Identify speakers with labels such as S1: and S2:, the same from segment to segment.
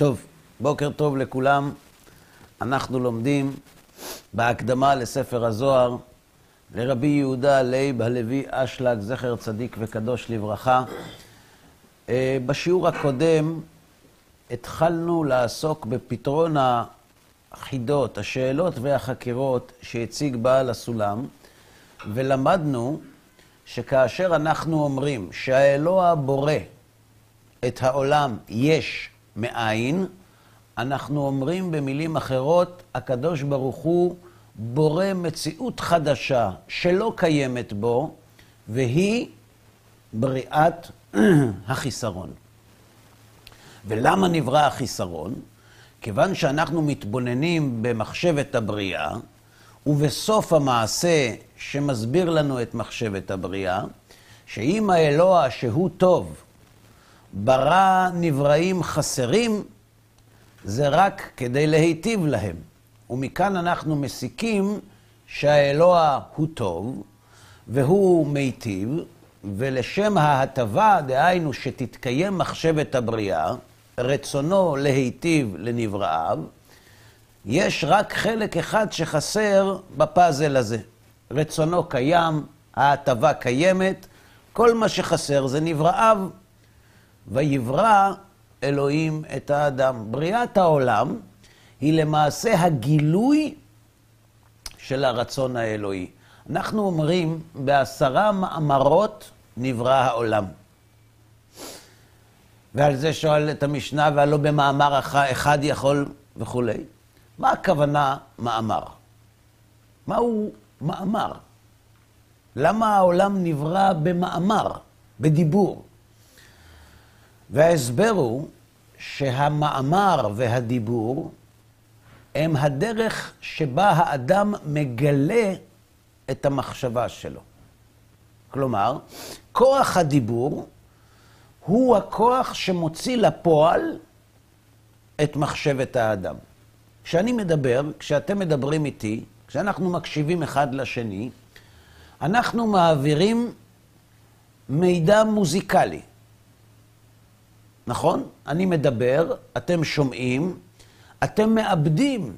S1: טוב, בוקר טוב לכולם. אנחנו לומדים בהקדמה לספר הזוהר לרבי יהודה לייב הלוי אשלג, זכר צדיק וקדוש לברכה. אה, בשיעור הקודם התחלנו לעסוק בפתרון החידות, השאלות והחקירות שהציג בעל הסולם, ולמדנו שכאשר אנחנו אומרים שהאלוה בורא את העולם יש מאין, אנחנו אומרים במילים אחרות, הקדוש ברוך הוא בורא מציאות חדשה שלא קיימת בו, והיא בריאת החיסרון. ולמה נברא החיסרון? כיוון שאנחנו מתבוננים במחשבת הבריאה, ובסוף המעשה שמסביר לנו את מחשבת הבריאה, שאם האלוה שהוא טוב, ברא נבראים חסרים, זה רק כדי להיטיב להם. ומכאן אנחנו מסיקים שהאלוה הוא טוב, והוא מיטיב, ולשם ההטבה, דהיינו שתתקיים מחשבת הבריאה, רצונו להיטיב לנבראיו, יש רק חלק אחד שחסר בפאזל הזה. רצונו קיים, ההטבה קיימת, כל מה שחסר זה נבראיו. ויברא אלוהים את האדם. בריאת העולם היא למעשה הגילוי של הרצון האלוהי. אנחנו אומרים, בעשרה מאמרות נברא העולם. ועל זה שואל את המשנה, והלא במאמר אחד יכול וכולי. מה הכוונה מאמר? מהו מאמר? למה העולם נברא במאמר, בדיבור? וההסבר הוא שהמאמר והדיבור הם הדרך שבה האדם מגלה את המחשבה שלו. כלומר, כוח הדיבור הוא הכוח שמוציא לפועל את מחשבת האדם. כשאני מדבר, כשאתם מדברים איתי, כשאנחנו מקשיבים אחד לשני, אנחנו מעבירים מידע מוזיקלי. נכון? אני מדבר, אתם שומעים, אתם מאבדים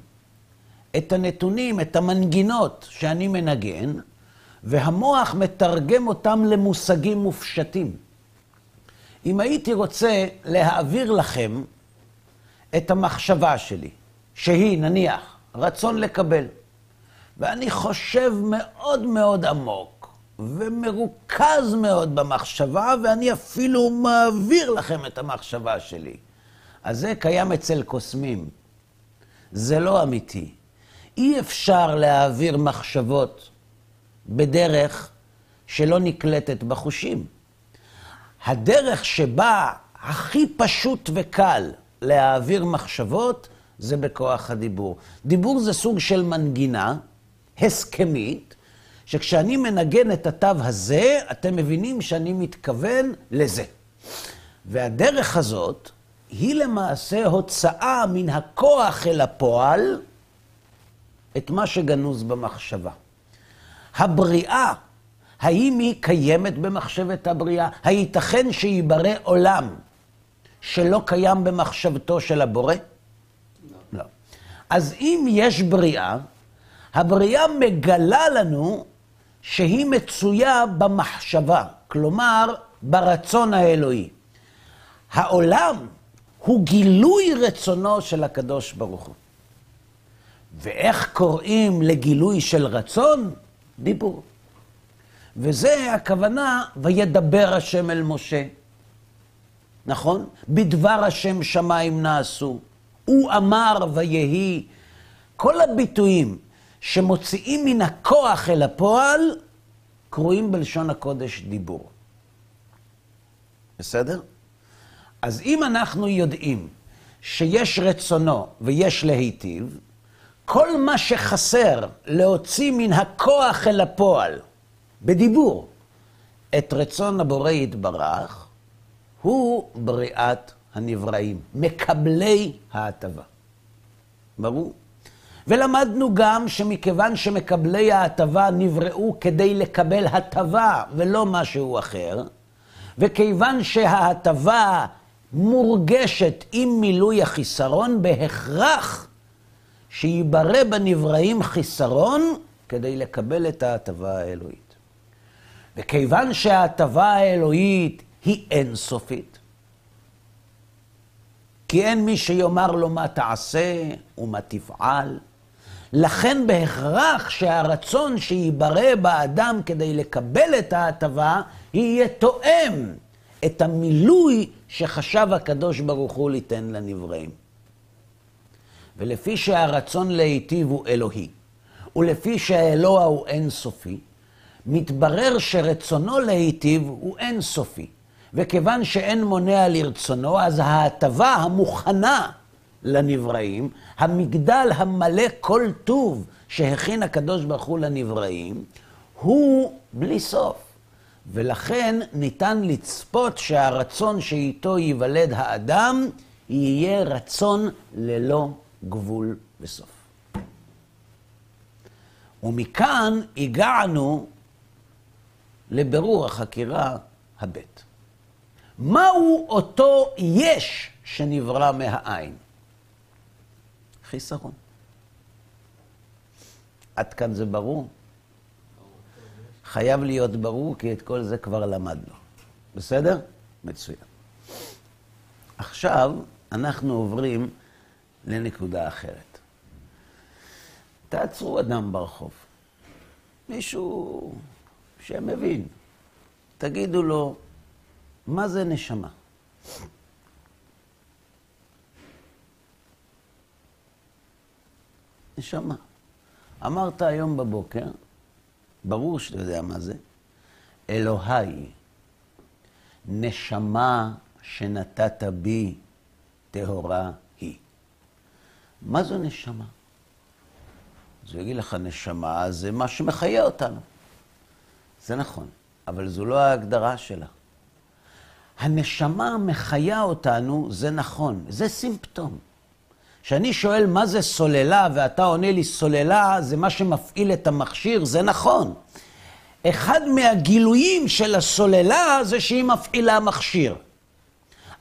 S1: את הנתונים, את המנגינות שאני מנגן, והמוח מתרגם אותם למושגים מופשטים. אם הייתי רוצה להעביר לכם את המחשבה שלי, שהיא, נניח, רצון לקבל, ואני חושב מאוד מאוד עמוק, ומרוכז מאוד במחשבה, ואני אפילו מעביר לכם את המחשבה שלי. אז זה קיים אצל קוסמים. זה לא אמיתי. אי אפשר להעביר מחשבות בדרך שלא נקלטת בחושים. הדרך שבה הכי פשוט וקל להעביר מחשבות זה בכוח הדיבור. דיבור זה סוג של מנגינה הסכמית, שכשאני מנגן את התו הזה, אתם מבינים שאני מתכוון לזה. והדרך הזאת היא למעשה הוצאה מן הכוח אל הפועל את מה שגנוז במחשבה. הבריאה, האם היא קיימת במחשבת הבריאה? הייתכן שייברא עולם שלא קיים במחשבתו של הבורא? לא. לא. אז אם יש בריאה, הבריאה מגלה לנו שהיא מצויה במחשבה, כלומר, ברצון האלוהי. העולם הוא גילוי רצונו של הקדוש ברוך הוא. ואיך קוראים לגילוי של רצון? דיבור. וזה הכוונה, וידבר השם אל משה. נכון? בדבר השם שמיים נעשו. הוא אמר ויהי. כל הביטויים שמוציאים מן הכוח אל הפועל, קרויים בלשון הקודש דיבור. בסדר? אז אם אנחנו יודעים שיש רצונו ויש להיטיב, כל מה שחסר להוציא מן הכוח אל הפועל, בדיבור, את רצון הבורא יתברך, הוא בריאת הנבראים, מקבלי ההטבה. ברור? ולמדנו גם שמכיוון שמקבלי ההטבה נבראו כדי לקבל הטבה ולא משהו אחר, וכיוון שההטבה מורגשת עם מילוי החיסרון, בהכרח שייברא בנבראים חיסרון כדי לקבל את ההטבה האלוהית. וכיוון שההטבה האלוהית היא אינסופית, כי אין מי שיאמר לו מה תעשה ומה תפעל, לכן בהכרח שהרצון שייברא באדם כדי לקבל את ההטבה, יהיה תואם את המילוי שחשב הקדוש ברוך הוא ליתן לנבראים. ולפי שהרצון להיטיב הוא אלוהי, ולפי שהאלוה הוא אינסופי, מתברר שרצונו להיטיב הוא אינסופי. וכיוון שאין מונע לרצונו, אז ההטבה המוכנה לנבראים, המגדל המלא כל טוב שהכין הקדוש ברוך הוא לנבראים, הוא בלי סוף. ולכן ניתן לצפות שהרצון שאיתו ייוולד האדם, יהיה רצון ללא גבול וסוף. ומכאן הגענו לבירור החקירה הבית. מהו אותו יש שנברא מהעין? חיסרון. עד כאן זה ברור? חייב להיות ברור, כי את כל זה כבר למדנו. בסדר? מצוין. עכשיו אנחנו עוברים לנקודה אחרת. תעצרו אדם ברחוב, מישהו שמבין, תגידו לו, מה זה נשמה? נשמה. אמרת היום בבוקר, ברור שאתה יודע מה זה, אלוהי, נשמה שנתת בי טהורה היא. מה זו נשמה? אז הוא יגיד לך, נשמה זה מה שמחיה אותנו. זה נכון, אבל זו לא ההגדרה שלה. הנשמה מחיה אותנו, זה נכון, זה סימפטום. כשאני שואל מה זה סוללה, ואתה עונה לי סוללה זה מה שמפעיל את המכשיר, זה נכון. אחד מהגילויים של הסוללה זה שהיא מפעילה מכשיר.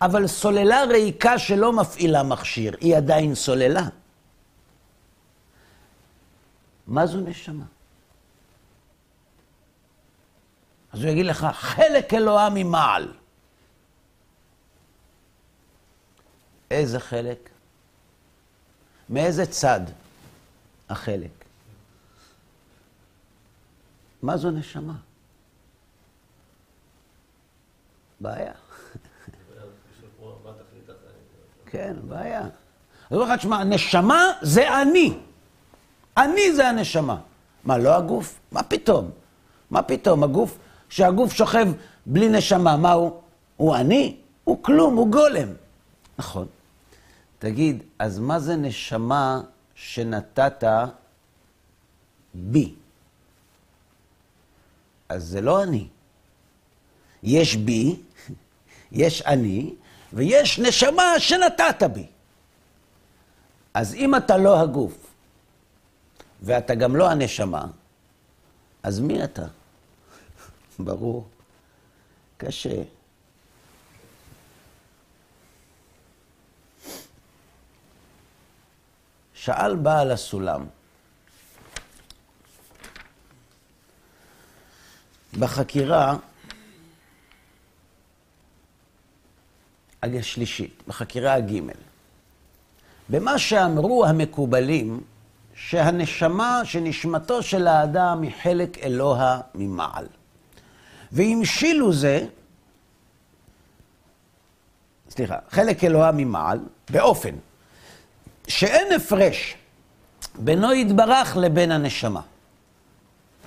S1: אבל סוללה ריקה שלא מפעילה מכשיר, היא עדיין סוללה. מה זו נשמה? אז הוא יגיד לך, חלק אלוהה ממעל. איזה חלק? מאיזה צד החלק? מה זו נשמה? בעיה. כן, בעיה. אני אומר לך, תשמע, נשמה זה אני. אני זה הנשמה. מה, לא הגוף? מה פתאום? מה פתאום? הגוף, שהגוף שוכב בלי נשמה, מה הוא? הוא אני? הוא כלום, הוא גולם. נכון. תגיד, אז מה זה נשמה שנתת בי? אז זה לא אני. יש בי, יש אני, ויש נשמה שנתת בי. אז אם אתה לא הגוף, ואתה גם לא הנשמה, אז מי אתה? ברור. קשה. שאל בעל הסולם, בחקירה השלישית, בחקירה הגימל, במה שאמרו המקובלים, שהנשמה, שנשמתו של האדם היא חלק אלוה ממעל. והמשילו זה, סליחה, חלק אלוה ממעל, באופן שאין הפרש בינו יתברך לבין הנשמה.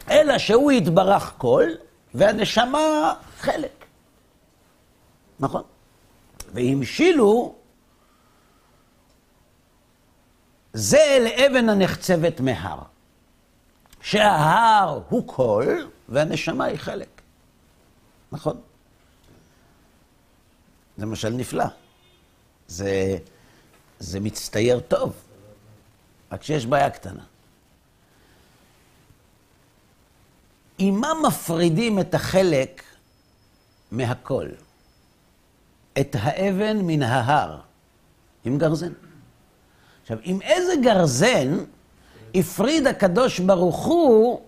S1: אלא שהוא יתברך כל, והנשמה חלק. נכון? והמשילו זה לאבן הנחצבת מהר. שההר הוא כל, והנשמה היא חלק. נכון? זה משל נפלא. זה... זה מצטייר טוב, רק שיש בעיה קטנה. עם מה מפרידים את החלק מהכל? את האבן מן ההר עם גרזן. עכשיו, עם איזה גרזן הפריד הקדוש ברוך הוא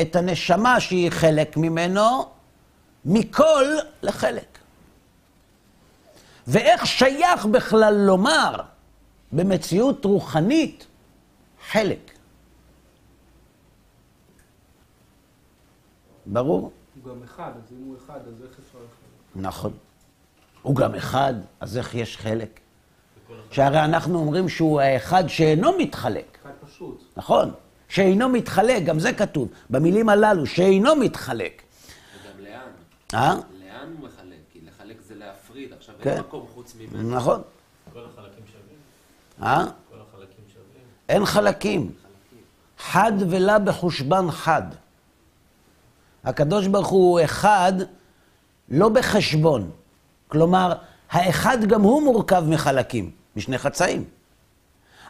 S1: את הנשמה שהיא חלק ממנו מכל לחלק. ואיך שייך בכלל לומר במציאות רוחנית חלק. ברור?
S2: הוא גם אחד, אז אם הוא אחד, אז איך אפשר לחלק?
S1: נכון. הוא גם אחד, אז איך יש חלק? שהרי אנחנו אומרים שהוא האחד שאינו מתחלק.
S2: אחד פשוט.
S1: נכון? שאינו מתחלק, גם זה כתוב, במילים הללו, שאינו מתחלק.
S3: וגם לאן?
S1: אה?
S3: לאן הוא מחלק? כי לחלק זה להפריד, עכשיו
S1: כן.
S3: אין מקום חוץ ממנו.
S1: נכון.
S4: כל החלקים שווים?
S1: אה?
S4: כל החלקים שווים?
S1: אין חלקים. חד ולה בחושבן חד. הקדוש ברוך הוא אחד לא בחשבון. כלומר, האחד גם הוא מורכב מחלקים, משני חצאים.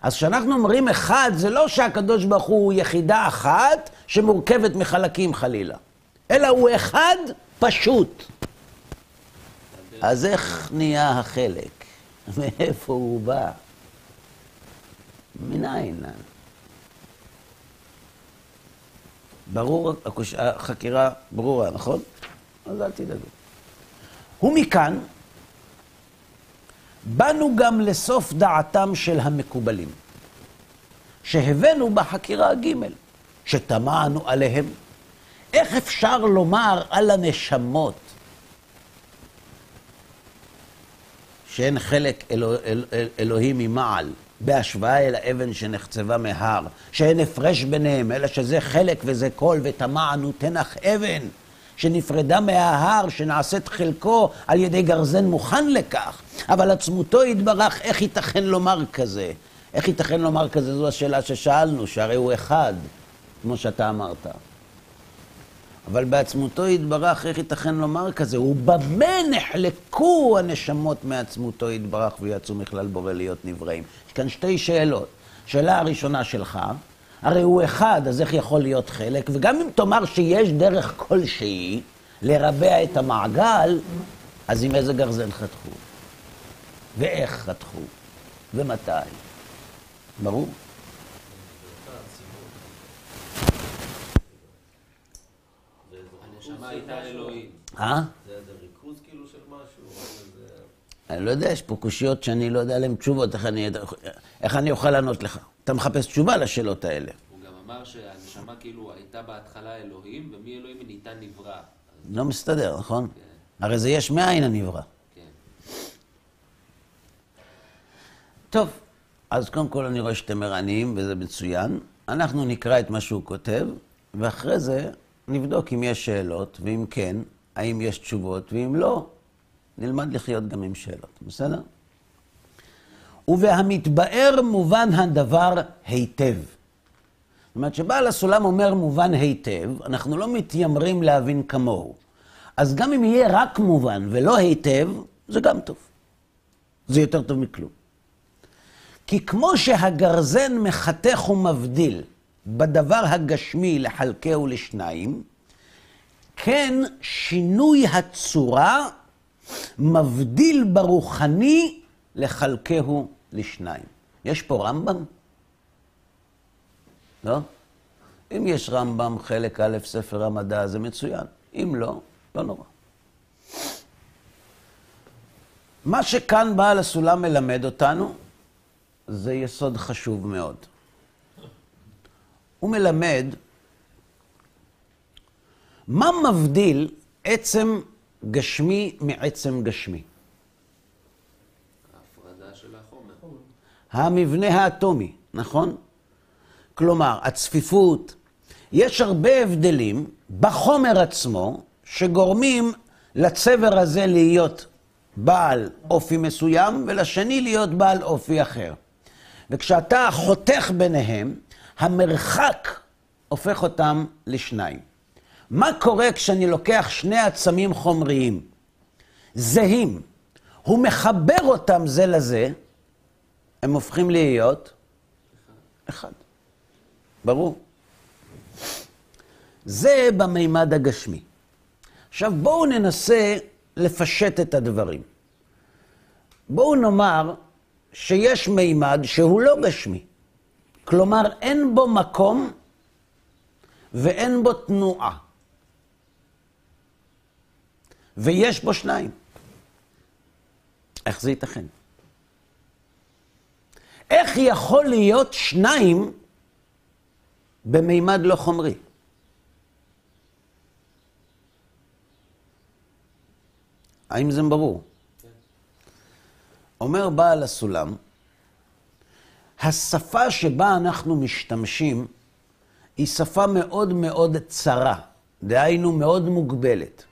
S1: אז כשאנחנו אומרים אחד, זה לא שהקדוש ברוך הוא יחידה אחת שמורכבת מחלקים חלילה, אלא הוא אחד פשוט. אז איך נהיה החלק? מאיפה הוא בא? מנין? ברור, הקוש- החקירה ברורה, נכון? אז אל תדאגו. ומכאן, באנו גם לסוף דעתם של המקובלים, שהבאנו בחקירה ג', שטמענו עליהם. איך אפשר לומר על הנשמות שאין חלק אלוה, אל, אל, אלוהי ממעל, בהשוואה אל האבן שנחצבה מהר, שאין הפרש ביניהם, אלא שזה חלק וזה כל, וטמענו תנח אבן, שנפרדה מההר, שנעשית חלקו על ידי גרזן מוכן לכך, אבל עצמותו יתברך, איך ייתכן לומר כזה? איך ייתכן לומר כזה? זו השאלה ששאלנו, שהרי הוא אחד, כמו שאתה אמרת. אבל בעצמותו יתברך, איך ייתכן לומר כזה? ובמה נחלקו הנשמות מעצמותו יתברך ויצאו מכלל בורא להיות נבראים? יש כאן שתי שאלות. שאלה הראשונה שלך, הרי הוא אחד, אז איך יכול להיות חלק? וגם אם תאמר שיש דרך כלשהי לרבע את המעגל, אז עם איזה גרזן חתכו? ואיך חתכו? ומתי? ברור?
S3: הנשמה הייתה אלוהים.
S1: אה?
S4: זה ריכוז כאילו של משהו?
S1: אני לא יודע, יש פה קושיות שאני לא יודע עליהן תשובות, איך אני, איך אני אוכל לענות לך? אתה מחפש תשובה לשאלות האלה.
S3: הוא גם אמר שהנשמה כאילו הייתה בהתחלה אלוהים, ומאלוהים היא נהייתה נברא. אז
S1: לא מסתדר, נכון? הרי זה יש מאין הנברא.
S3: כן.
S1: טוב, אז קודם כל אני רואה שאתם ערניים, וזה מצוין. אנחנו נקרא את מה שהוא כותב, ואחרי זה נבדוק אם יש שאלות, ואם כן, האם יש תשובות, ואם לא, נלמד לחיות גם עם שאלות, בסדר? ובהמתבאר מובן הדבר היטב. זאת אומרת, שבעל הסולם אומר מובן היטב, אנחנו לא מתיימרים להבין כמוהו. אז גם אם יהיה רק מובן ולא היטב, זה גם טוב. זה יותר טוב מכלום. כי כמו שהגרזן מחתך ומבדיל בדבר הגשמי לחלקהו לשניים, כן שינוי הצורה מבדיל ברוחני לחלקהו לשניים. יש פה רמב"ם? לא? אם יש רמב"ם, חלק א', ספר המדע, זה מצוין. אם לא, לא נורא. מה שכאן בעל הסולם מלמד אותנו, זה יסוד חשוב מאוד. הוא מלמד מה מבדיל עצם גשמי מעצם גשמי.
S3: ההפרדה של החומר.
S1: המבנה האטומי, נכון? כלומר, הצפיפות, יש הרבה הבדלים בחומר עצמו שגורמים לצבר הזה להיות בעל אופי מסוים ולשני להיות בעל אופי אחר. וכשאתה חותך ביניהם, המרחק הופך אותם לשניים. מה קורה כשאני לוקח שני עצמים חומריים זהים, הוא מחבר אותם זה לזה, הם הופכים להיות אחד. ברור. זה במימד הגשמי. עכשיו בואו ננסה לפשט את הדברים. בואו נאמר שיש מימד שהוא לא גשמי. כלומר, אין בו מקום ואין בו תנועה. ויש בו שניים. איך זה ייתכן? איך יכול להיות שניים במימד לא חומרי? האם זה ברור? אומר בעל הסולם, השפה שבה אנחנו משתמשים היא שפה מאוד מאוד צרה, דהיינו מאוד מוגבלת.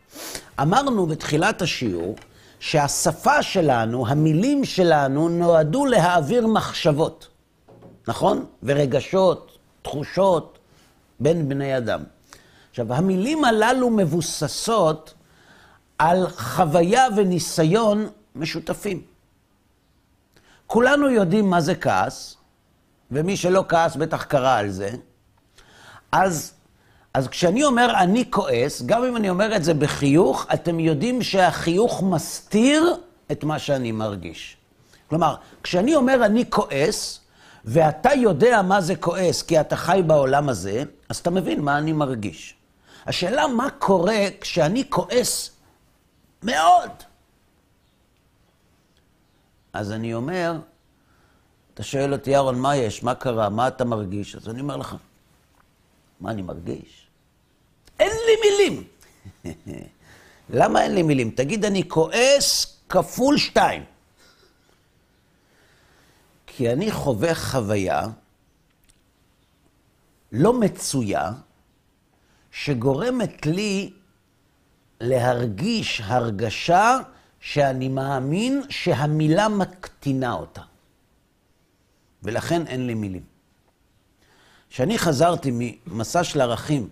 S1: אמרנו בתחילת השיעור שהשפה שלנו, המילים שלנו, נועדו להעביר מחשבות, נכון? ורגשות, תחושות בין בני אדם. עכשיו, המילים הללו מבוססות על חוויה וניסיון משותפים. כולנו יודעים מה זה כעס, ומי שלא כעס בטח קרא על זה. אז, אז כשאני אומר אני כועס, גם אם אני אומר את זה בחיוך, אתם יודעים שהחיוך מסתיר את מה שאני מרגיש. כלומר, כשאני אומר אני כועס, ואתה יודע מה זה כועס כי אתה חי בעולם הזה, אז אתה מבין מה אני מרגיש. השאלה מה קורה כשאני כועס מאוד. אז אני אומר, אתה שואל אותי, אהרון, מה יש? מה קרה? מה אתה מרגיש? אז אני אומר לך, מה אני מרגיש? אין לי מילים. למה אין לי מילים? תגיד, אני כועס כפול שתיים. כי אני חווה חוויה לא מצויה, שגורמת לי להרגיש הרגשה שאני מאמין שהמילה מקטינה אותה. ולכן אין לי מילים. כשאני חזרתי ממסע של ערכים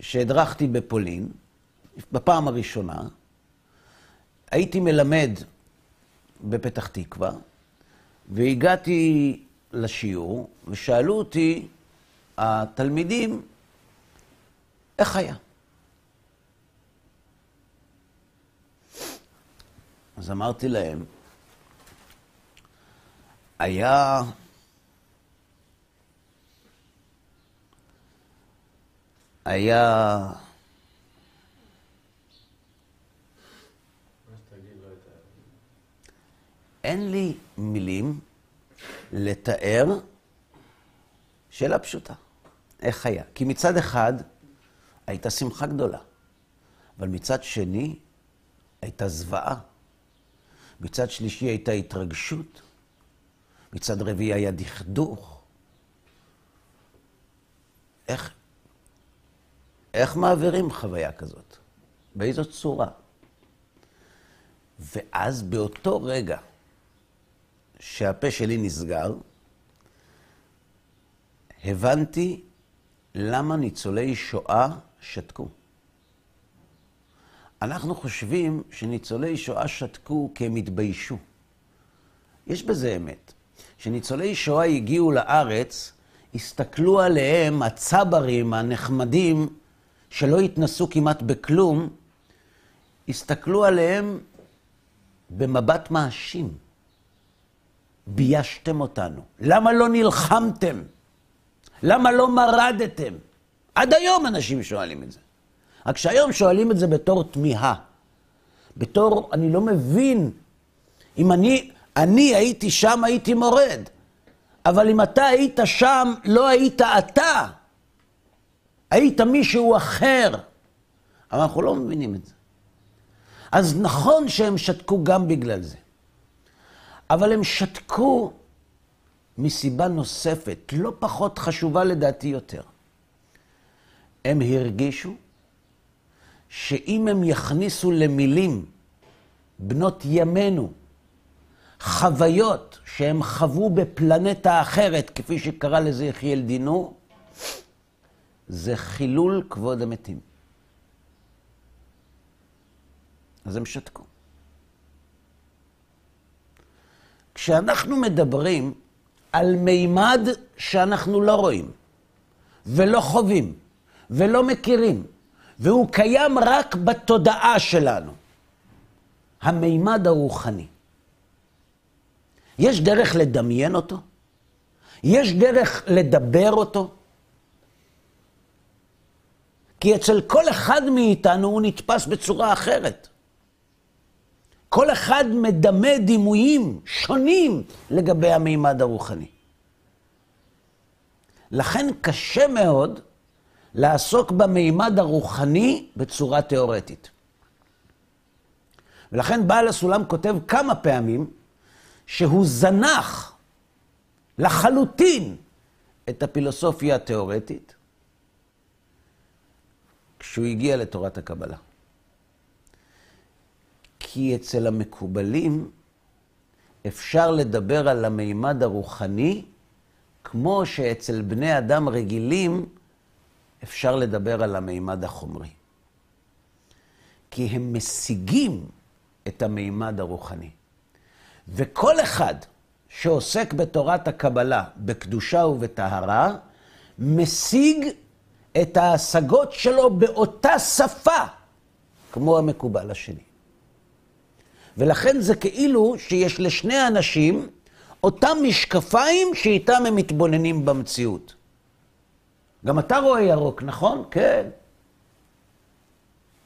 S1: שהדרכתי בפולין, בפעם הראשונה, הייתי מלמד בפתח תקווה, והגעתי לשיעור, ושאלו אותי התלמידים, איך היה? אז אמרתי להם, היה... היה... אין לי מילים לתאר שאלה פשוטה. איך היה? כי מצד אחד הייתה שמחה גדולה, אבל מצד שני הייתה זוועה. מצד שלישי הייתה התרגשות, מצד רביעי היה דכדוך. איך, איך מעבירים חוויה כזאת? באיזו צורה? ואז באותו רגע שהפה שלי נסגר, הבנתי למה ניצולי שואה שתקו. אנחנו חושבים שניצולי שואה שתקו כי הם התביישו. יש בזה אמת. כשניצולי שואה הגיעו לארץ, הסתכלו עליהם הצברים הנחמדים, שלא התנסו כמעט בכלום, הסתכלו עליהם במבט מאשים. ביישתם אותנו. למה לא נלחמתם? למה לא מרדתם? עד היום אנשים שואלים את זה. רק שהיום שואלים את זה בתור תמיהה. בתור, אני לא מבין. אם אני, אני הייתי שם, הייתי מורד. אבל אם אתה היית שם, לא היית אתה. היית מישהו אחר. אבל אנחנו לא מבינים את זה. אז נכון שהם שתקו גם בגלל זה. אבל הם שתקו מסיבה נוספת, לא פחות חשובה לדעתי יותר. הם הרגישו שאם הם יכניסו למילים בנות ימינו, חוויות שהם חוו בפלנטה אחרת, כפי שקרא לזה יחיאל דינור, זה חילול כבוד המתים. אז הם שתקו. כשאנחנו מדברים על מימד שאנחנו לא רואים, ולא חווים, ולא מכירים, והוא קיים רק בתודעה שלנו. המימד הרוחני. יש דרך לדמיין אותו? יש דרך לדבר אותו? כי אצל כל אחד מאיתנו הוא נתפס בצורה אחרת. כל אחד מדמה דימויים שונים לגבי המימד הרוחני. לכן קשה מאוד לעסוק במימד הרוחני בצורה תיאורטית. ולכן בעל הסולם כותב כמה פעמים שהוא זנח לחלוטין את הפילוסופיה התיאורטית כשהוא הגיע לתורת הקבלה. כי אצל המקובלים אפשר לדבר על המימד הרוחני כמו שאצל בני אדם רגילים אפשר לדבר על המימד החומרי. כי הם משיגים את המימד הרוחני. וכל אחד שעוסק בתורת הקבלה, בקדושה ובטהרה, משיג את ההשגות שלו באותה שפה כמו המקובל השני. ולכן זה כאילו שיש לשני אנשים אותם משקפיים שאיתם הם מתבוננים במציאות. גם אתה רואה ירוק, נכון? כן.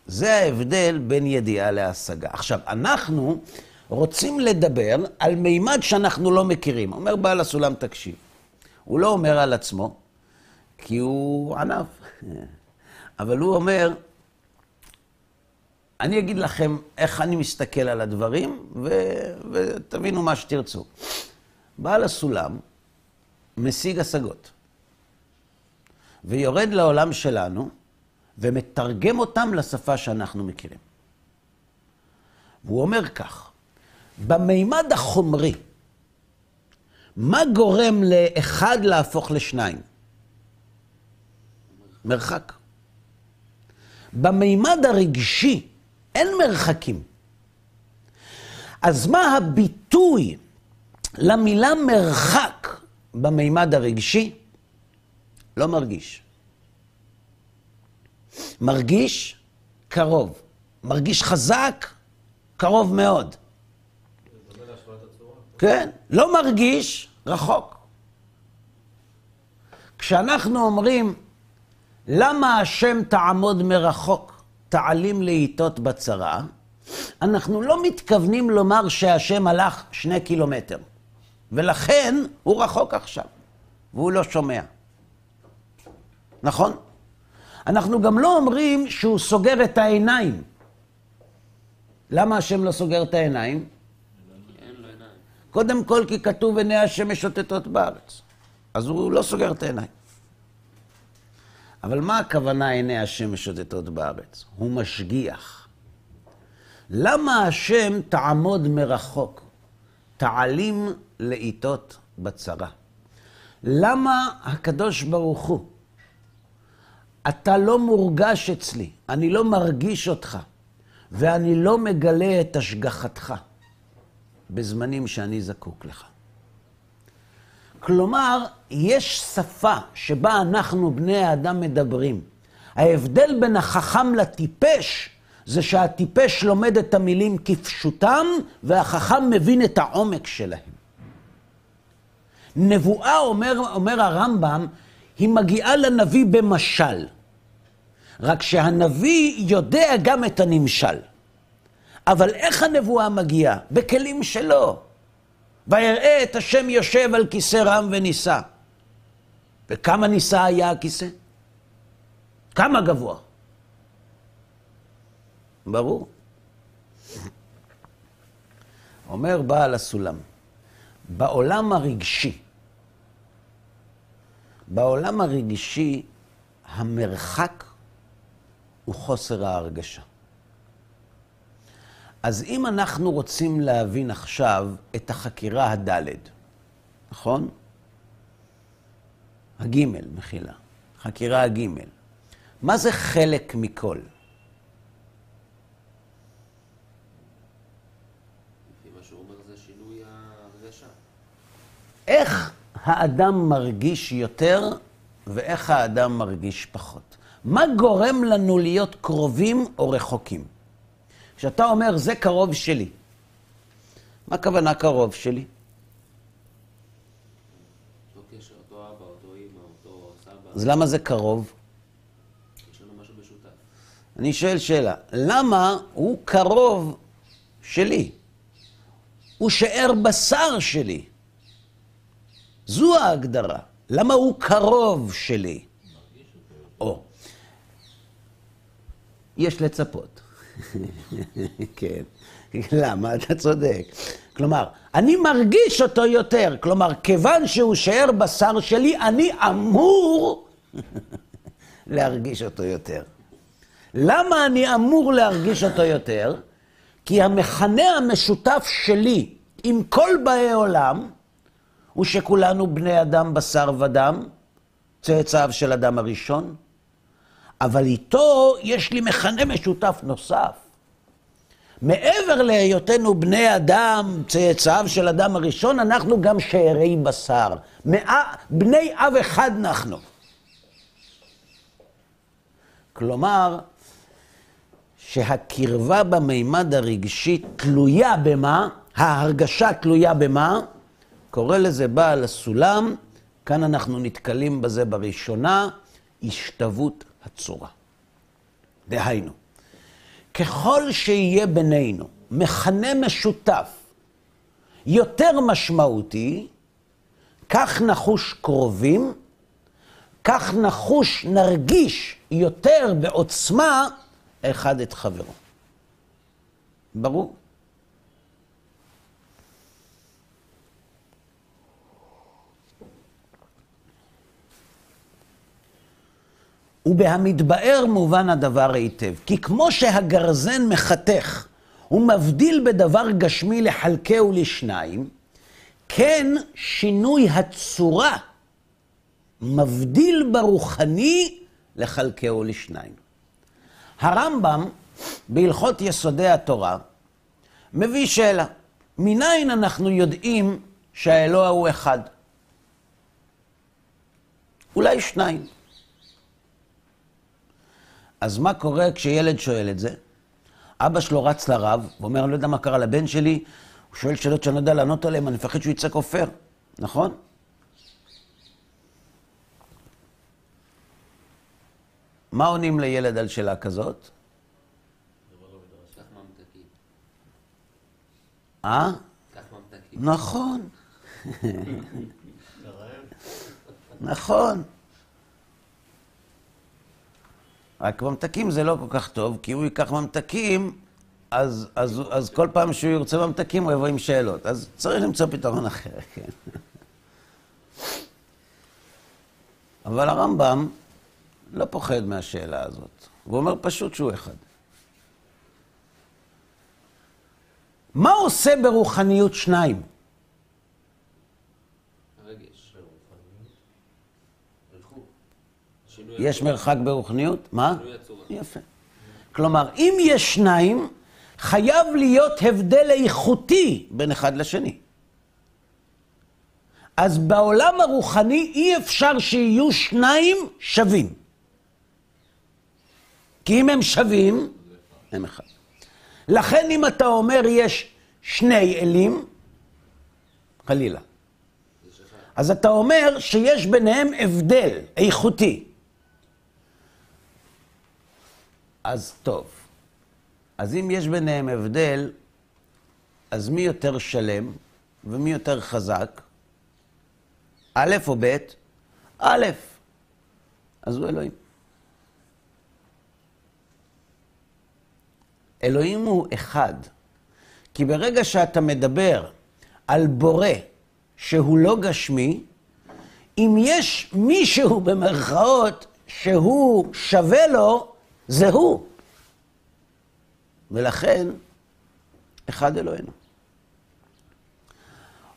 S1: זה ההבדל בין ידיעה להשגה. עכשיו, אנחנו רוצים לדבר על מימד שאנחנו לא מכירים. אומר בעל הסולם, תקשיב. הוא לא אומר על עצמו, כי הוא ענף. אבל הוא אומר, אני אגיד לכם איך אני מסתכל על הדברים, ו... ותבינו מה שתרצו. בעל הסולם משיג השגות, ויורד לעולם שלנו, ומתרגם אותם לשפה שאנחנו מכירים. והוא אומר כך, במימד החומרי, מה גורם לאחד להפוך לשניים? מרחק. במימד הרגשי אין מרחקים. אז מה הביטוי למילה מרחק במימד הרגשי? לא מרגיש. מרגיש קרוב. מרגיש חזק, קרוב מאוד. כן, לא מרגיש, רחוק. כשאנחנו אומרים, למה השם תעמוד מרחוק, תעלים לעיתות בצרה, אנחנו לא מתכוונים לומר שהשם הלך שני קילומטר, ולכן הוא רחוק עכשיו, והוא לא שומע. נכון? אנחנו גם לא אומרים שהוא סוגר את העיניים. למה השם לא סוגר את העיניים? קודם כל כי כתוב עיני השם משוטטות בארץ. אז הוא לא סוגר את העיניים. אבל מה הכוונה עיני השם משוטטות בארץ? הוא משגיח. למה השם תעמוד מרחוק, תעלים לעיתות בצרה? למה הקדוש ברוך הוא אתה לא מורגש אצלי, אני לא מרגיש אותך, ואני לא מגלה את השגחתך בזמנים שאני זקוק לך. כלומר, יש שפה שבה אנחנו, בני האדם, מדברים. ההבדל בין החכם לטיפש זה שהטיפש לומד את המילים כפשוטם, והחכם מבין את העומק שלהם. נבואה, אומר, אומר הרמב"ם, היא מגיעה לנביא במשל. רק שהנביא יודע גם את הנמשל. אבל איך הנבואה מגיעה? בכלים שלו. ויראה את השם יושב על כיסא רם ונישא. וכמה נישא היה הכיסא? כמה גבוה? ברור. אומר בעל הסולם, בעולם הרגשי, בעולם הרגשי המרחק הוא חוסר ההרגשה. אז אם אנחנו רוצים להבין עכשיו את החקירה הדלת, נכון? הגימל, מחילה. חקירה הגימל. מה זה חלק מכל? איך האדם מרגיש יותר ואיך האדם מרגיש פחות? מה גורם לנו להיות קרובים או רחוקים? כשאתה אומר, זה קרוב שלי, מה הכוונה קרוב שלי? אז למה זה קרוב? אני שואל שאלה, למה הוא קרוב שלי? הוא שאר בשר שלי. זו ההגדרה. למה הוא קרוב שלי? או, יש לצפות. כן. למה? אתה צודק. כלומר, אני מרגיש אותו יותר. כלומר, כיוון שהוא שאר בשר שלי, אני אמור להרגיש אותו יותר. למה אני אמור להרגיש אותו יותר? כי המכנה המשותף שלי עם כל באי עולם הוא שכולנו בני אדם בשר ודם, צאצאיו של אדם הראשון, אבל איתו יש לי מכנה משותף נוסף. מעבר להיותנו בני אדם, צאצאיו של אדם הראשון, אנחנו גם שארי בשר. מאה, בני אב אחד אנחנו. כלומר, שהקרבה במימד הרגשי תלויה במה? ההרגשה תלויה במה? קורא לזה בעל הסולם, כאן אנחנו נתקלים בזה בראשונה, השתוות הצורה. דהיינו, ככל שיהיה בינינו מכנה משותף יותר משמעותי, כך נחוש קרובים, כך נחוש נרגיש יותר בעוצמה אחד את חברו. ברור? ובהמתבאר מובן הדבר היטב. כי כמו שהגרזן מחתך ומבדיל בדבר גשמי לחלקהו לשניים, כן שינוי הצורה מבדיל ברוחני לחלקהו לשניים. הרמב"ם, בהלכות יסודי התורה, מביא שאלה, מניין אנחנו יודעים שהאלוה הוא אחד? אולי שניים. אז מה קורה כשילד שואל את זה? אבא שלו רץ לרב, ואומר, אני לא יודע מה קרה לבן שלי, הוא שואל שאלות שאני לא יודע לענות עליהן, אני מפחד שהוא יצא כופר, נכון? מה עונים לילד על שאלה כזאת? אה? נכון. נכון. רק ממתקים זה לא כל כך טוב, כי הוא ייקח ממתקים, אז, אז, אז כל פעם שהוא ירצה ממתקים הוא יבוא עם שאלות. אז צריך למצוא פתרון אחר, כן. אבל הרמב"ם לא פוחד מהשאלה הזאת. הוא אומר פשוט שהוא אחד. מה עושה ברוחניות שניים? יש. מרחק ברוחניות? מה? יפה. כלומר, אם יש שניים, חייב להיות הבדל איכותי בין אחד לשני. אז בעולם הרוחני אי אפשר שיהיו שניים שווים. כי אם הם שווים, הם אחד. לכן אם אתה אומר יש שני אלים, חלילה, אז אתה אומר שיש ביניהם הבדל איכותי. אז טוב. אז אם יש ביניהם הבדל, אז מי יותר שלם ומי יותר חזק? א' או ב'? א', אז הוא אלוהים. אלוהים הוא אחד. כי ברגע שאתה מדבר על בורא שהוא לא גשמי, אם יש מישהו במרכאות שהוא שווה לו, זה הוא. ולכן, אחד אלוהינו.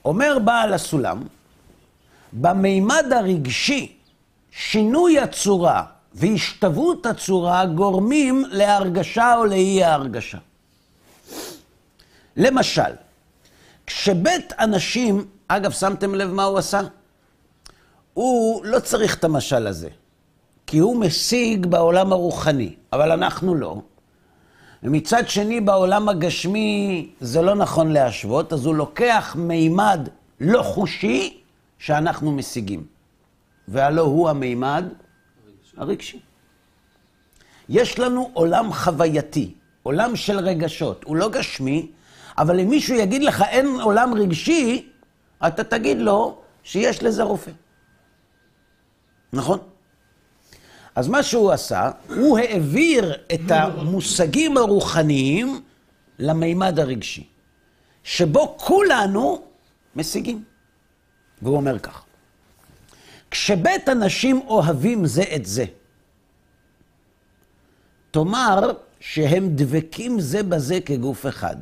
S1: אומר בעל הסולם, במימד הרגשי, שינוי הצורה והשתוות הצורה גורמים להרגשה או לאי ההרגשה. למשל, כשבית אנשים, אגב, שמתם לב מה הוא עשה? הוא לא צריך את המשל הזה, כי הוא משיג בעולם הרוחני, אבל אנחנו לא. ומצד שני, בעולם הגשמי זה לא נכון להשוות, אז הוא לוקח מימד לא חושי, שאנחנו משיגים, והלא הוא המימד הרגשי. יש לנו עולם חווייתי, עולם של רגשות. הוא לא גשמי, אבל אם מישהו יגיד לך אין עולם רגשי, אתה תגיד לו שיש לזה רופא. נכון? אז מה שהוא עשה, הוא העביר את המושגים הרוחניים למימד הרגשי, שבו כולנו משיגים. והוא אומר כך, כשבית אנשים אוהבים זה את זה, תאמר שהם דבקים זה בזה כגוף אחד.